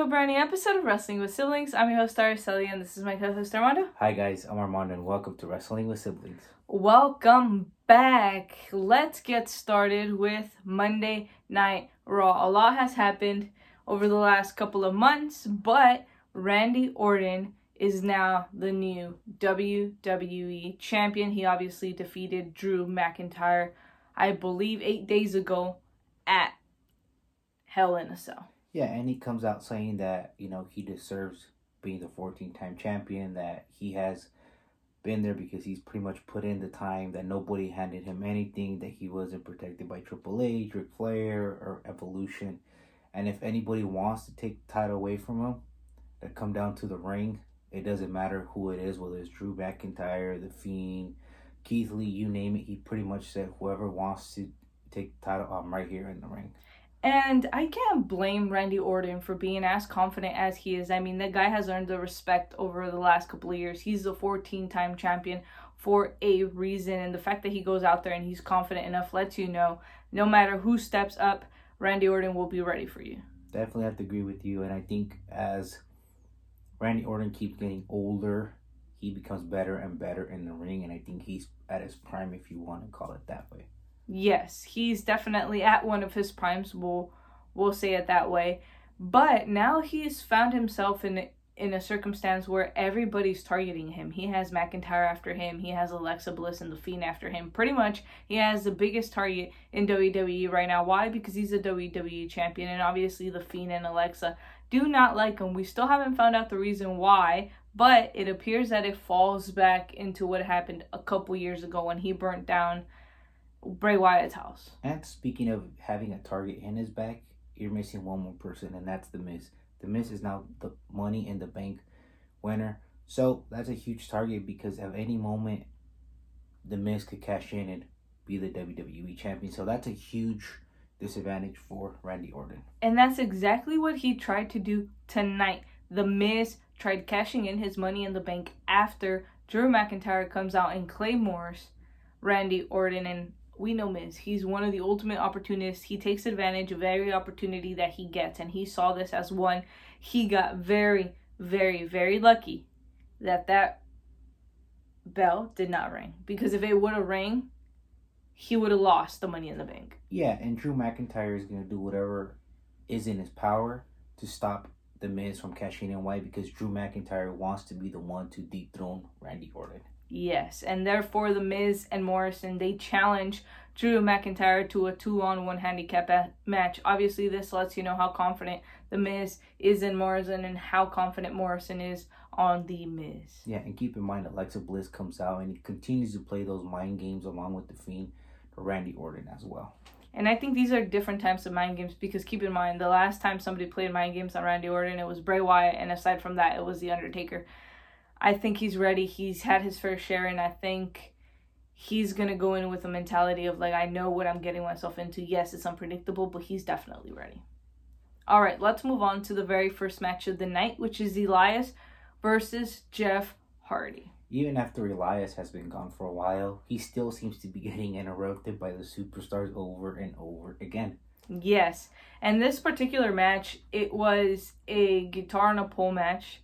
to a brand new episode of Wrestling with Siblings. I'm your host, Araceli, and this is my co-host, Armando. Hi guys, I'm Armando and welcome to Wrestling with Siblings. Welcome back. Let's get started with Monday Night Raw. A lot has happened over the last couple of months, but Randy Orton is now the new WWE champion. He obviously defeated Drew McIntyre, I believe, eight days ago at Hell in a Cell. Yeah, and he comes out saying that, you know, he deserves being the 14 time champion, that he has been there because he's pretty much put in the time, that nobody handed him anything, that he wasn't protected by Triple H, Ric Flair, or Evolution. And if anybody wants to take the title away from him, that come down to the ring, it doesn't matter who it is, whether it's Drew McIntyre, The Fiend, Keith Lee, you name it. He pretty much said whoever wants to take the title, I'm right here in the ring. And I can't blame Randy Orton for being as confident as he is. I mean, that guy has earned the respect over the last couple of years. He's a 14 time champion for a reason. And the fact that he goes out there and he's confident enough lets you know no matter who steps up, Randy Orton will be ready for you. Definitely have to agree with you. And I think as Randy Orton keeps getting older, he becomes better and better in the ring. And I think he's at his prime, if you want to call it that way yes, he's definitely at one of his primes. We'll we'll say it that way. But now he's found himself in in a circumstance where everybody's targeting him. He has McIntyre after him. He has Alexa Bliss and The Fiend after him. Pretty much, he has the biggest target in WWE right now. Why? Because he's a WWE champion, and obviously The Fiend and Alexa do not like him. We still haven't found out the reason why, but it appears that it falls back into what happened a couple years ago when he burnt down Bray Wyatt's house. And speaking of having a target in his back, you're missing one more person, and that's The Miz. The Miz is now the Money in the Bank winner. So that's a huge target because at any moment, The Miz could cash in and be the WWE champion. So that's a huge disadvantage for Randy Orton. And that's exactly what he tried to do tonight. The Miz tried cashing in his money in the bank after Drew McIntyre comes out and claymores Randy Orton and we know Miz. He's one of the ultimate opportunists. He takes advantage of every opportunity that he gets, and he saw this as one. He got very, very, very lucky that that bell did not ring because if it would have rang, he would have lost the money in the bank. Yeah, and Drew McIntyre is gonna do whatever is in his power to stop the Miz from cashing in. white Because Drew McIntyre wants to be the one to dethrone Randy Orton. Yes, and therefore the Miz and Morrison they challenge Drew McIntyre to a two-on-one handicap match. Obviously, this lets you know how confident the Miz is in Morrison and how confident Morrison is on the Miz. Yeah, and keep in mind Alexa Bliss comes out and he continues to play those mind games along with the Fiend Randy Orton as well. And I think these are different types of mind games because keep in mind the last time somebody played mind games on Randy Orton, it was Bray Wyatt, and aside from that, it was The Undertaker. I think he's ready. He's had his fair share, and I think he's gonna go in with a mentality of like, I know what I'm getting myself into. Yes, it's unpredictable, but he's definitely ready. All right, let's move on to the very first match of the night, which is Elias versus Jeff Hardy. Even after Elias has been gone for a while, he still seems to be getting interrupted by the superstars over and over again. Yes, and this particular match, it was a guitar and a pole match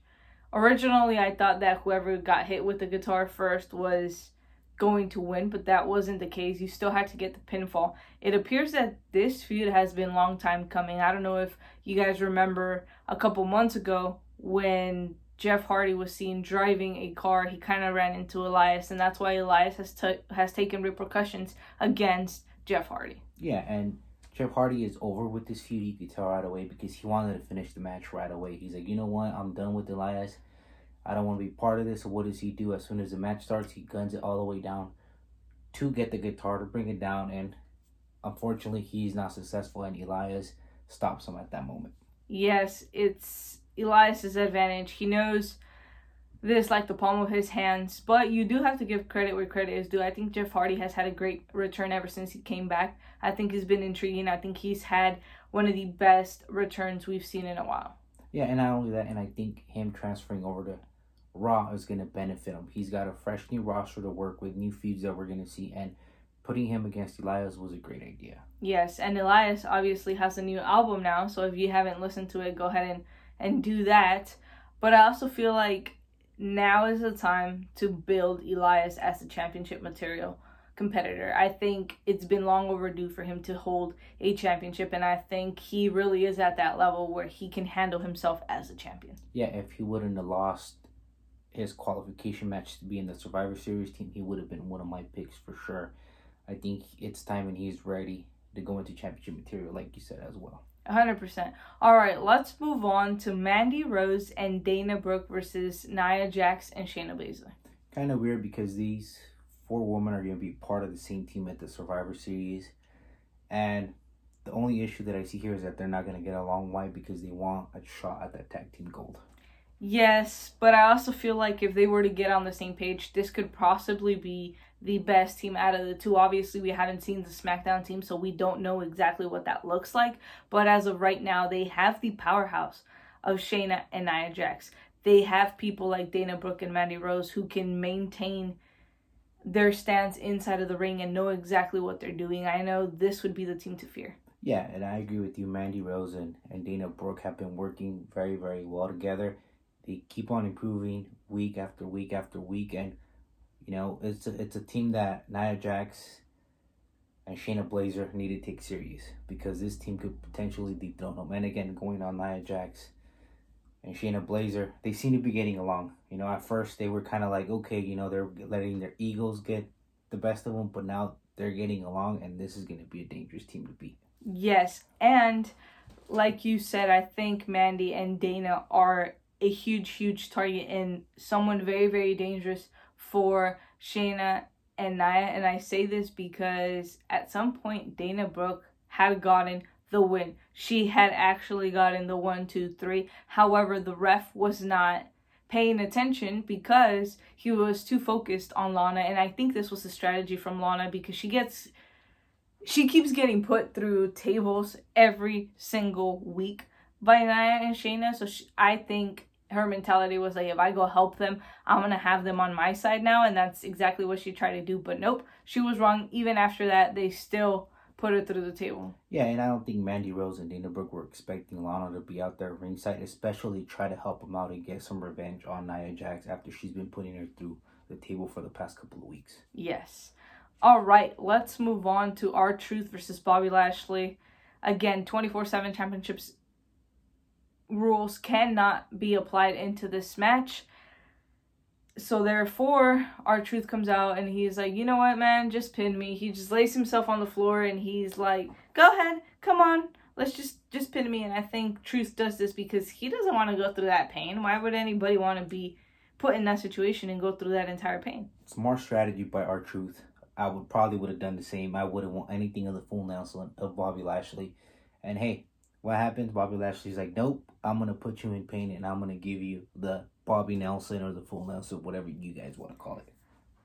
originally I thought that whoever got hit with the guitar first was going to win, but that wasn't the case. You still had to get the pinfall. It appears that this feud has been long time coming. I don't know if you guys remember a couple months ago when Jeff Hardy was seen driving a car, he kind of ran into Elias, and that's why Elias has t- has taken repercussions against Jeff Hardy. Yeah, and Jeff Hardy is over with this feud. You could tell right away because he wanted to finish the match right away. He's like, you know what? I'm done with Elias. I don't want to be part of this. So what does he do? As soon as the match starts, he guns it all the way down to get the guitar to bring it down. And unfortunately, he's not successful, and Elias stops him at that moment. Yes, it's Elias's advantage. He knows this like the palm of his hands, but you do have to give credit where credit is due. I think Jeff Hardy has had a great return ever since he came back. I think he's been intriguing. I think he's had one of the best returns we've seen in a while. Yeah, and not only that, and I think him transferring over to Raw is going to benefit him. He's got a fresh new roster to work with, new feuds that we're going to see, and putting him against Elias was a great idea. Yes, and Elias obviously has a new album now, so if you haven't listened to it, go ahead and and do that. But I also feel like now is the time to build Elias as a championship material competitor. I think it's been long overdue for him to hold a championship, and I think he really is at that level where he can handle himself as a champion. Yeah, if he wouldn't have lost his qualification match to be in the Survivor Series team, he would have been one of my picks for sure. I think it's time and he's ready to go into championship material, like you said as well. 100%. All right, let's move on to Mandy Rose and Dana Brooke versus Nia Jax and Shayna Baszler. Kind of weird because these four women are going to be part of the same team at the Survivor Series. And the only issue that I see here is that they're not going to get along. Why? Because they want a shot at that tag team gold. Yes, but I also feel like if they were to get on the same page, this could possibly be the best team out of the two. Obviously, we haven't seen the SmackDown team, so we don't know exactly what that looks like. But as of right now, they have the powerhouse of Shayna and Nia Jax. They have people like Dana Brooke and Mandy Rose who can maintain their stance inside of the ring and know exactly what they're doing. I know this would be the team to fear. Yeah, and I agree with you. Mandy Rose and, and Dana Brooke have been working very, very well together. They keep on improving week after week after week, and you know it's a, it's a team that Nia Jax and Shayna Baszler need to take serious because this team could potentially dethrone them. And again, going on Nia Jax and Shayna Baszler, they seem to be getting along. You know, at first they were kind of like, okay, you know, they're letting their egos get the best of them, but now they're getting along, and this is going to be a dangerous team to beat. Yes, and like you said, I think Mandy and Dana are a huge, huge target and someone very, very dangerous for Shayna and Nia. And I say this because at some point, Dana Brooke had gotten the win. She had actually gotten the one, two, three. However, the ref was not paying attention because he was too focused on Lana. And I think this was a strategy from Lana because she gets. She keeps getting put through tables every single week by Nia and Shayna. So she, I think her mentality was like, if I go help them, I'm gonna have them on my side now, and that's exactly what she tried to do. But nope, she was wrong. Even after that, they still put her through the table. Yeah, and I don't think Mandy Rose and Dana Brooke were expecting Lana to be out there ringside, especially try to help them out and get some revenge on Nia Jax after she's been putting her through the table for the past couple of weeks. Yes. All right, let's move on to R-Truth versus Bobby Lashley. Again, 24 7 championships rules cannot be applied into this match. So therefore, R-Truth comes out and he's like, you know what, man, just pin me. He just lays himself on the floor and he's like, go ahead, come on, let's just just pin me. And I think Truth does this because he doesn't want to go through that pain. Why would anybody want to be put in that situation and go through that entire pain? Smart strategy by R-Truth. I would probably would have done the same. I wouldn't want anything of the full Nelson of Bobby Lashley. And hey, what happens? Bobby Lashley's like, nope, I'm gonna put you in pain and I'm gonna give you the Bobby Nelson or the full Nelson, whatever you guys want to call it.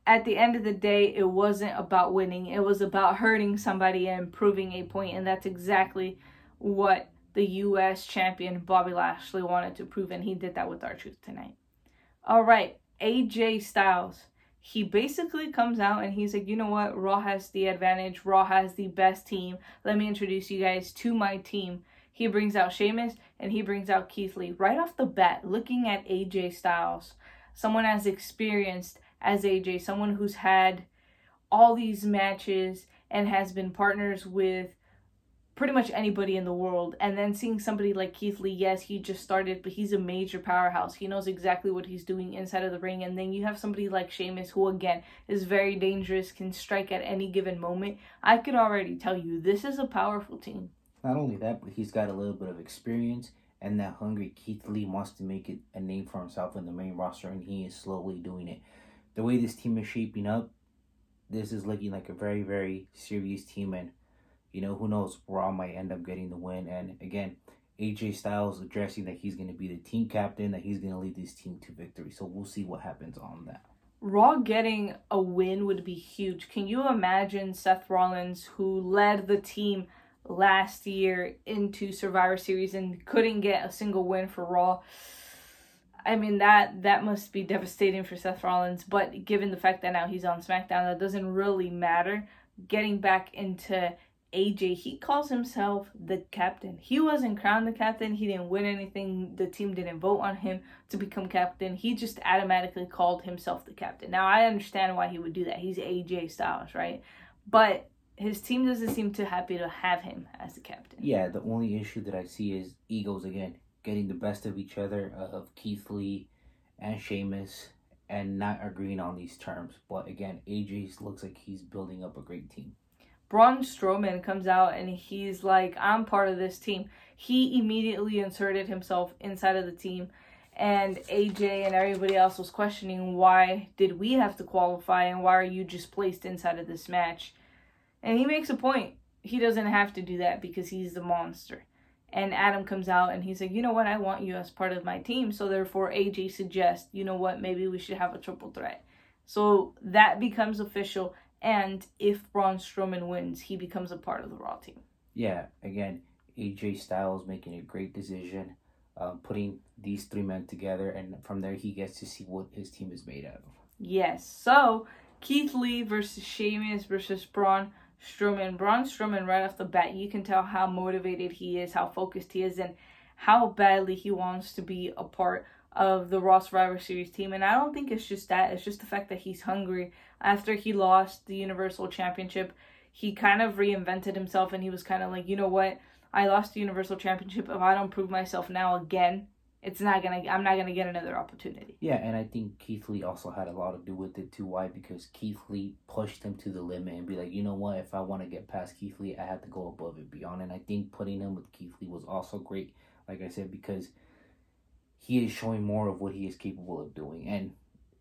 At the end of the day, it wasn't about winning. It was about hurting somebody and proving a point, and that's exactly what the U.S. champion Bobby Lashley wanted to prove, and he did that with R-Truth tonight. All right, AJ Styles. He basically comes out and he's like, you know what? Raw has the advantage. Raw has the best team. Let me introduce you guys to my team. He brings out Sheamus and he brings out Keith Lee. Right off the bat, looking at AJ Styles, someone as experienced as AJ, someone who's had all these matches and has been partners with pretty much anybody in the world. And then seeing somebody like Keith Lee, yes, he just started, but he's a major powerhouse. He knows exactly what he's doing inside of the ring. And then you have somebody like Sheamus, who again is very dangerous, can strike at any given moment. I could already tell you this is a powerful team. Not only that, but he's got a little bit of experience and that hungry Keith Lee wants to make it a name for himself in the main roster, and he is slowly doing it. The way this team is shaping up, this is looking like a very, very serious team, and you know who knows, Raw might end up getting the win. And again, AJ Styles addressing that he's going to be the team captain, that he's going to lead this team to victory. So we'll see what happens on that. Raw getting a win would be huge. Can you imagine Seth Rollins, who led the team? Last year into Survivor Series and couldn't get a single win for Raw. I mean that that must be devastating for Seth Rollins, but given the fact that now he's on SmackDown, that doesn't really matter. Getting back into AJ, he calls himself the captain. He wasn't crowned the captain. He didn't win anything. The team didn't vote on him to become captain. He just automatically called himself the captain. Now, I understand why he would do that. He's AJ Styles, right? But his team doesn't seem too happy to have him as the captain. Yeah, the only issue that I see is egos again, getting the best of each other, uh, of Keith Lee and Sheamus, and not agreeing on these terms. But again, AJ looks like he's building up a great team. Braun Strowman comes out and he's like, I'm part of this team. He immediately inserted himself inside of the team. And AJ and everybody else was questioning why did we have to qualify and why are you just placed inside of this match? And he makes a point. He doesn't have to do that because he's the monster. And Adam comes out and he's like, you know what? I want you as part of my team. So therefore, AJ suggests, you know what? Maybe we should have a triple threat. So that becomes official. And if Braun Strowman wins, he becomes a part of the Raw team. Yeah, again, AJ Styles making a great decision, uh, putting these three men together, and from there he gets to see what his team is made of. Yes. So Keith Lee versus Sheamus versus Braun Strowman. Braun Strowman, right off the bat, you can tell how motivated he is, how focused he is, and how badly he wants to be a part of the Raw Survivor Series team. And I don't think it's just that, it's just the fact that he's hungry. After he lost the Universal Championship, he kind of reinvented himself and he was kind of like, you know what? I lost the Universal Championship. If I don't prove myself now again, it's not gonna I'm not gonna get another opportunity. Yeah, and I think Keith Lee also had a lot to do with it too. Why? Because Keith Lee pushed him to the limit and be like, you know what, if I want to get past Keith Lee, I have to go above and beyond. And I think putting him with Keith Lee was also great, like I said, because he is showing more of what he is capable of doing. And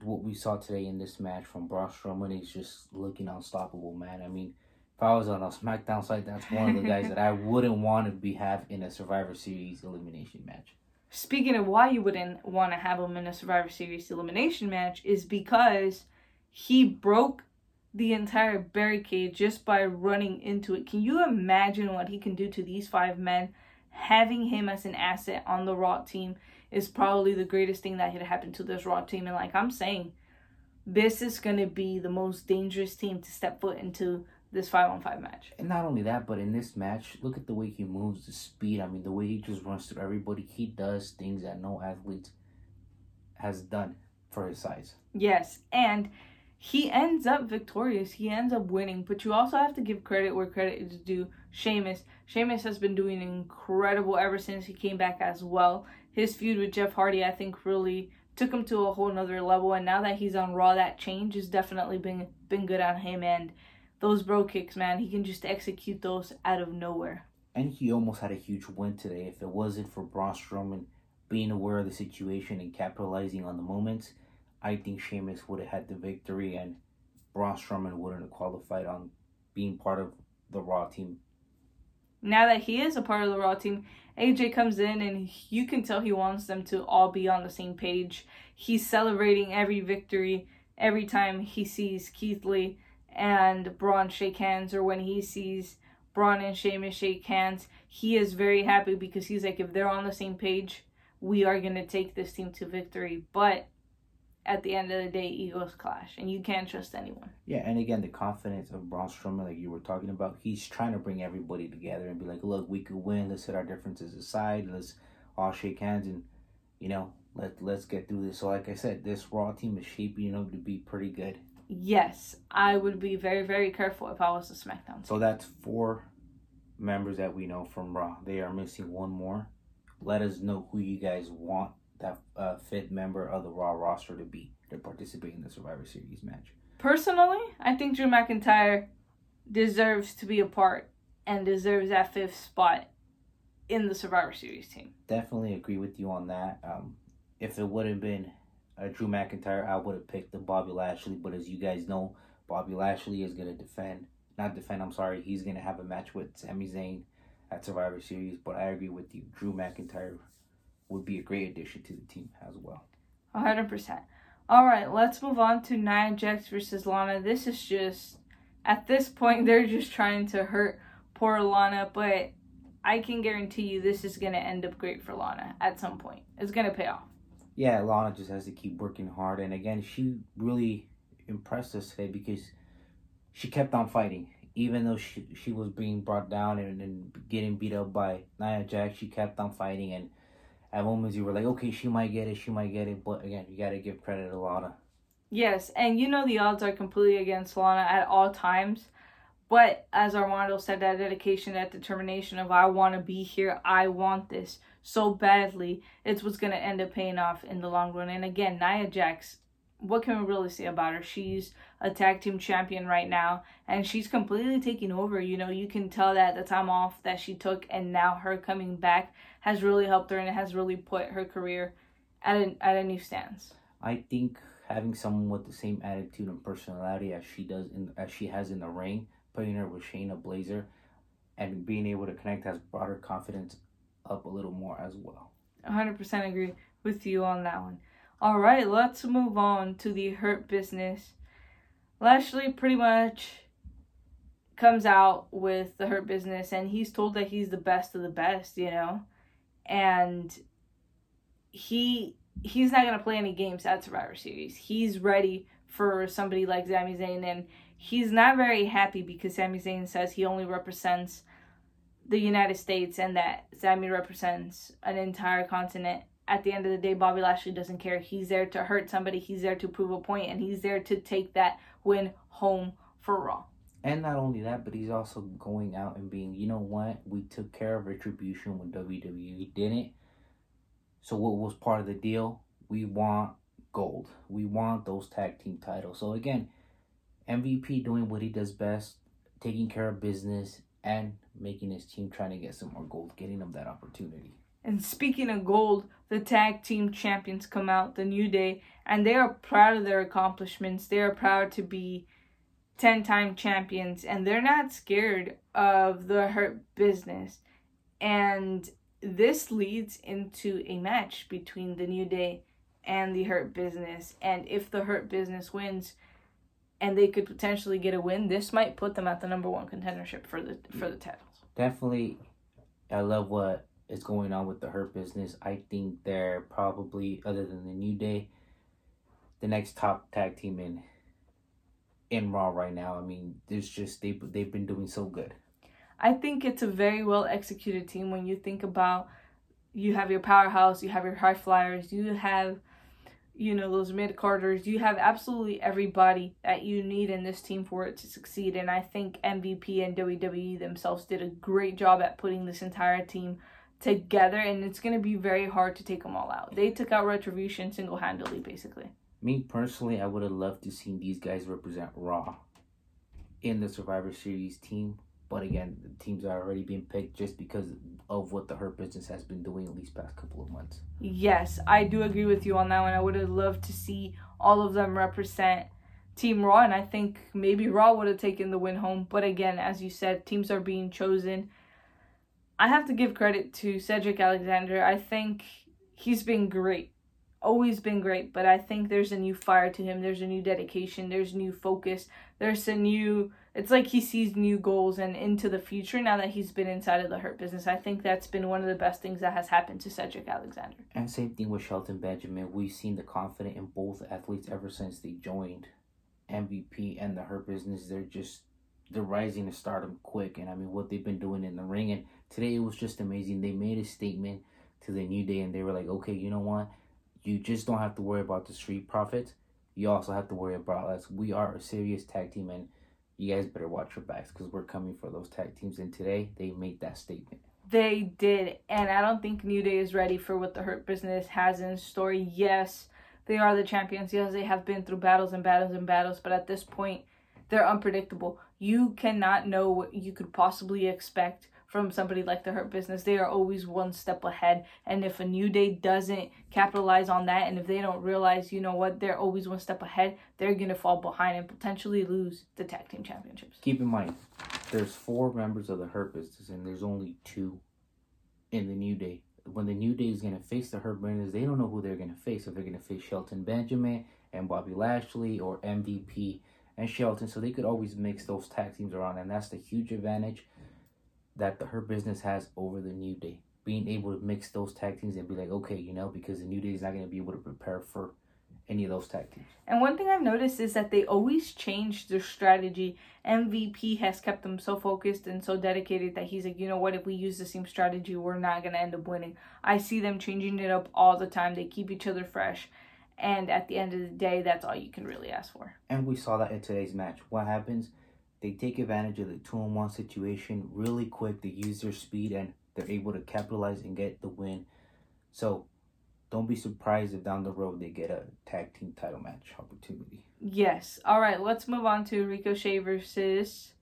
what we saw today in this match from Braun Strowman is just looking unstoppable, man. I mean, if I was on a SmackDown site, that's one of the guys that I wouldn't want to be have in a Survivor Series elimination match. Speaking of why you wouldn't want to have him in a Survivor Series elimination match is because he broke the entire barricade just by running into it. Can you imagine what he can do to these five men? Having him as an asset on the Raw team is probably the greatest thing that could happen to this Raw team. And like I'm saying, this is going to be the most dangerous team to step foot into this five on five match. And not only that, but in this match, look at the way he moves, the speed. I mean, the way he just runs through everybody. He does things that no athlete has done for his size. Yes, and he ends up victorious. He ends up winning. But you also have to give credit where credit is due. Sheamus. Sheamus has been doing incredible ever since he came back as well. His feud with Jeff Hardy, I think, really took him to a whole nother level. And now that he's on Raw, that change has definitely been been good on him. And those Brogue Kicks, man, he can just execute those out of nowhere. And he almost had a huge win today. If it wasn't for Braun Strowman being aware of the situation and capitalizing on the moments, I think Sheamus would have had the victory and Braun Strowman wouldn't have qualified on being part of the Raw team. Now that he is a part of the Raw team, AJ comes in and you can tell he wants them to all be on the same page. He's celebrating every victory every time he sees Keith Lee and Braun shake hands, or when he sees Braun and Sheamus shake hands, he is very happy because he's like, if they're on the same page, we are going to take this team to victory. But at the end of the day, egos clash, and you can't trust anyone. Yeah, and again, the confidence of Braun Strowman, like you were talking about, he's trying to bring everybody together and be like, look, we could win. Let's set our differences aside. Let's all shake hands and, you know, let let's get through this. So, like I said, this Raw team is shaping up to be pretty good yes, I would be very, very careful if I was a SmackDown. So that's four members that we know from Raw. They are missing one more. Let us know who you guys want that uh, fifth member of the Raw roster to be to participate in the Survivor Series match. Personally, I think Drew McIntyre deserves to be a part and deserves that fifth spot in the Survivor Series team. Definitely agree with you on that. Um, if it would have been uh, Drew McIntyre, I would have picked the Bobby Lashley, but as you guys know, Bobby Lashley is gonna defend, not defend. I'm sorry, he's gonna have a match with Sami Zayn at Survivor Series. But I agree with you, Drew McIntyre would be a great addition to the team as well. 100%. All right, let's move on to Nia Jax versus Lana. This is just at this point they're just trying to hurt poor Lana, but I can guarantee you this is gonna end up great for Lana at some point. It's gonna pay off yeah, Lana just has to keep working hard. And again, she really impressed us today because she kept on fighting. even though she she was being brought down and, and getting beat up by Nia Jax, she kept on fighting. And at moments you were like, okay, she might get it, she might get it. But again, you got to give credit to Lana. Yes, and you know the odds are completely against Lana at all times. But as Armando said, that dedication, that determination of I want to be here, I want this so badly, it's what's going to end up paying off in the long run. And again, Nia Jax, what can we really say about her? She's a tag team champion right now, and she's completely taking over. You know, you can tell that the time off that she took and now her coming back has really helped her and it has really put her career at a, at a new stance. I think having someone with the same attitude and personality as she does in as she has in the ring, putting her with Shayna Baszler, and being able to connect has brought her confidence up a little more as well. 100% agree with you on that one. All right, let's move on to the Hurt Business. Lashley pretty much comes out with the Hurt Business and he's told that he's the best of the best, you know? And he he's not going to play any games at Survivor Series. He's ready for somebody like Sami Zayn and he's not very happy because Sami Zayn says he only represents the United States and that Sami represents an entire continent at the end of the day, Bobby Lashley doesn't care. He's there to hurt somebody, he's there to prove a point, and he's there to take that win home for Raw. And not only that, but he's also going out and being, you know what? We took care of retribution when WWE didn't. So what was part of the deal? We want gold. We want those tag team titles. So again, MVP doing what he does best, taking care of business and making his team trying to get some more gold, getting them that opportunity. And speaking of gold, the tag team champions come out, the New Day, and they are proud of their accomplishments. They are proud to be 10 time champions, and they're not scared of the Hurt Business. And this leads into a match between the New Day and the Hurt Business. And if the Hurt Business wins, and they could potentially get a win, this might put them at the number one contendership for the for the titles. Definitely, I love what is going on with the Hurt Business. I think they're probably, other than the New Day, the next top tag team in in Raw right now. I mean, there's just they they've been doing so good. I think it's a very well executed team when you think about you have your powerhouse, you have your high flyers, you have you know those mid carders, you have absolutely everybody that you need in this team for it to succeed. And I think MVP and WWE themselves did a great job at putting this entire team together, and it's going to be very hard to take them all out. They took out Retribution single handedly, basically. Me personally, I would have loved to see these guys represent Raw in the Survivor Series team. But again, the teams are already being picked just because of what the Hurt Business has been doing at least past couple of months. Yes, I do agree with you on that one. I would have loved to see all of them represent Team Raw, and I think maybe Raw would have taken the win home. But again, as you said, teams are being chosen I have to give credit to Cedric Alexander. I think he's been great. Always been great, but I think there's a new fire to him. There's a new dedication. There's new focus. There's a new. It's like he sees new goals and into the future now that he's been inside of the Hurt Business. I think that's been one of the best things that has happened to Cedric Alexander. And same thing with Shelton Benjamin. We've seen the confidence in both athletes ever since they joined MVP and the Hurt Business. They're just they're rising to stardom quick, and I mean what they've been doing in the ring and Today it was just amazing. They made a statement to the New Day and they were like, okay, you know what? You just don't have to worry about the Street Profits. You also have to worry about us. We are a serious tag team and you guys better watch your backs because we're coming for those tag teams. And today they made that statement. They did. And I don't think New Day is ready for what the Hurt Business has in store. Yes, they are the champions. Yes, they have been through battles and battles and battles. But at this point, they're unpredictable. You cannot know what you could possibly expect from somebody like the Hurt Business. They are always one step ahead. And if a New Day doesn't capitalize on that, and if they don't realize, you know what, they're always one step ahead, they're going to fall behind and potentially lose the tag team championships. Keep in mind, there's four members of the Hurt Business, and there's only two in the New Day. When the New Day is going to face the Hurt Business, they don't know who they're going to face. If they're going to face Shelton Benjamin and Bobby Lashley or MVP and Shelton, so they could always mix those tag teams around, and that's the huge advantage that the Hurt Business has over the New Day. Being able to mix those tag teams and be like, okay, you know, because the New Day is not going to be able to prepare for any of those tag teams. And one thing I've noticed is that they always change their strategy. MVP has kept them so focused and so dedicated that he's like, you know what, if we use the same strategy, we're not going to end up winning. I see them changing it up all the time. They keep each other fresh. And at the end of the day, that's all you can really ask for. And we saw that in today's match. What happens? They take advantage of the two on one situation really quick. They use their speed and they're able to capitalize and get the win. So don't be surprised if down the road they get a tag team title match opportunity. Yes. All right, let's move on to Ricochet versus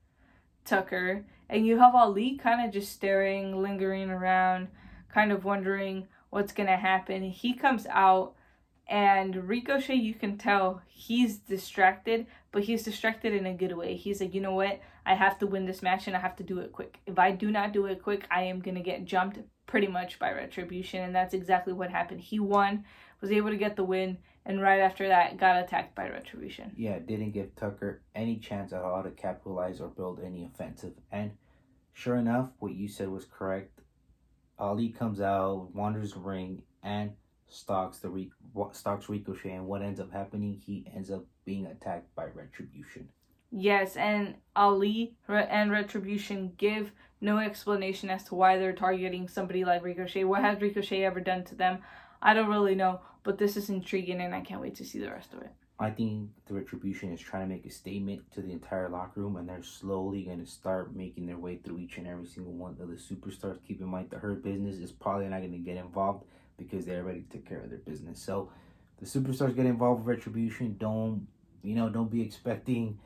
Tucker. And you have Ali kind of just staring, lingering around, kind of wondering what's going to happen. He comes out and Ricochet, you can tell he's distracted, but he's distracted in a good way. He's like, you know what? I have to win this match and I have to do it quick. If I do not do it quick, I am going to get jumped pretty much by Retribution. And that's exactly what happened. He won, was able to get the win, and right after that, got attacked by Retribution. Yeah, didn't give Tucker any chance at all to capitalize or build any offensive. And sure enough, what you said was correct. Ali comes out, wanders the ring, and stalks the re- stalks Ricochet, and what ends up happening? He ends up being attacked by Retribution. Yes, and Ali and Retribution give no explanation as to why they're targeting somebody like Ricochet. What has Ricochet ever done to them? I don't really know, but this is intriguing, and I can't wait to see the rest of it. I think the Retribution is trying to make a statement to the entire locker room, and they're slowly going to start making their way through each and every single one of the superstars. Keep in mind that Hurt Business is probably not going to get involved because they already took care of their business. So the superstars get involved with retribution. Don't you know? Don't be expecting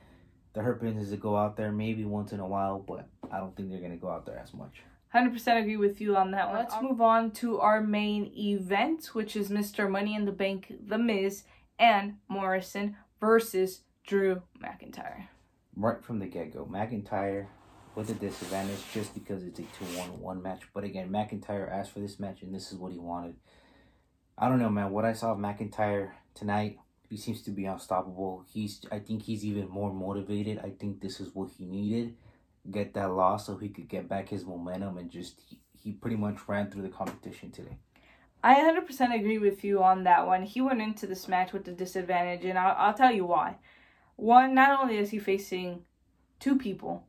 the Hurt Business to go out there maybe once in a while, but I don't think they're gonna go out there as much. 100% agree with you on that one. Let's um, move on to our main event, which is Mr. Money in the Bank, The Miz, and Morrison versus Drew McIntyre. Right from the get go, McIntyre with a disadvantage just because it's a 2 1 1 match. But again, McIntyre asked for this match and this is what he wanted. I don't know, man. What I saw of McIntyre tonight, he seems to be unstoppable. He's, I think he's even more motivated. I think this is what he needed. Get that loss so he could get back his momentum and just, he, he pretty much ran through the competition today. I 100% agree with you on that one. He went into this match with a disadvantage, and I'll, I'll tell you why. One, not only is he facing two people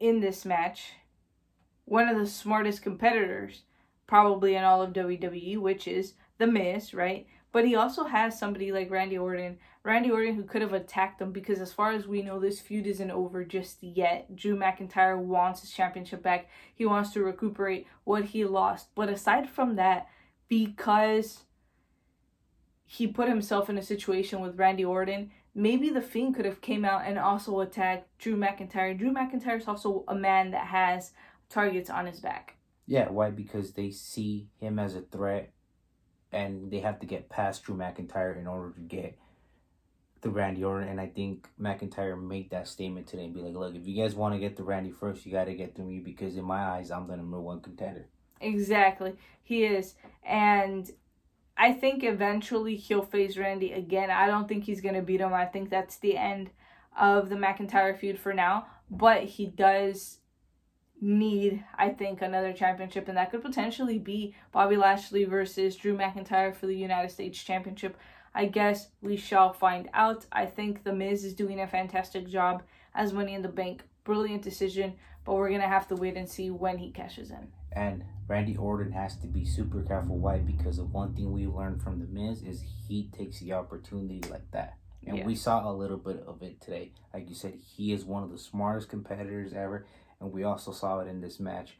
in this match one of the smartest competitors probably in all of WWE, which is The Miz, right? But he also has somebody like Randy Orton. Randy Orton who could have attacked him because as far as we know, this feud isn't over just yet. Drew McIntyre wants his championship back. He wants to recuperate what he lost. But aside from that, because he put himself in a situation with Randy Orton, maybe the Fiend could have came out and also attacked Drew McIntyre. Drew McIntyre is also a man that has targets on his back. Yeah, why? Because they see him as a threat, and they have to get past Drew McIntyre in order to get the Randy Orton. And I think McIntyre made that statement today and be like, "Look, if you guys want to get the Randy first, you got to get through me because in my eyes, I'm the number one contender." Exactly, he is, and I think eventually he'll face Randy again. I don't think he's gonna beat him. I think that's the end of the McIntyre feud for now. But he does need, I think, another championship, and that could potentially be Bobby Lashley versus Drew McIntyre for the United States Championship. I guess we shall find out. I think The Miz is doing a fantastic job as Money in the Bank. Brilliant decision, but we're gonna have to wait and see when he cashes in. And Randy Orton has to be super careful. Why? Because the one thing we learned from The Miz is he takes the opportunity like that. And yeah. we saw a little bit of it today. Like you said, he is one of the smartest competitors ever. And we also saw it in this match.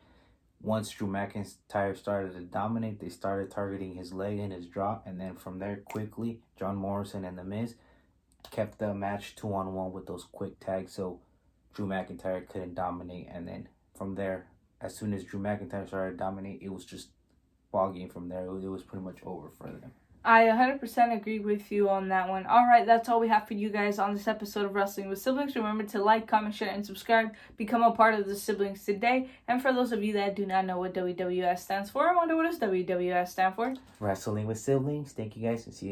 Once Drew McIntyre started to dominate, they started targeting his leg and his drop. And then from there, quickly, John Morrison and The Miz kept the match two on one with those quick tags. So Drew McIntyre couldn't dominate. And then from there, as soon as Drew McIntyre started to dominate, it was just game from there. It was pretty much over for them. I 100% agree with you on that one. All right, that's all we have for you guys on this episode of Wrestling with Siblings. Remember to like, comment, share, and subscribe. Become a part of the Siblings today. And for those of you that do not know what WWS stands for, I wonder what does WWS stand for? Wrestling with Siblings. Thank you guys and see you.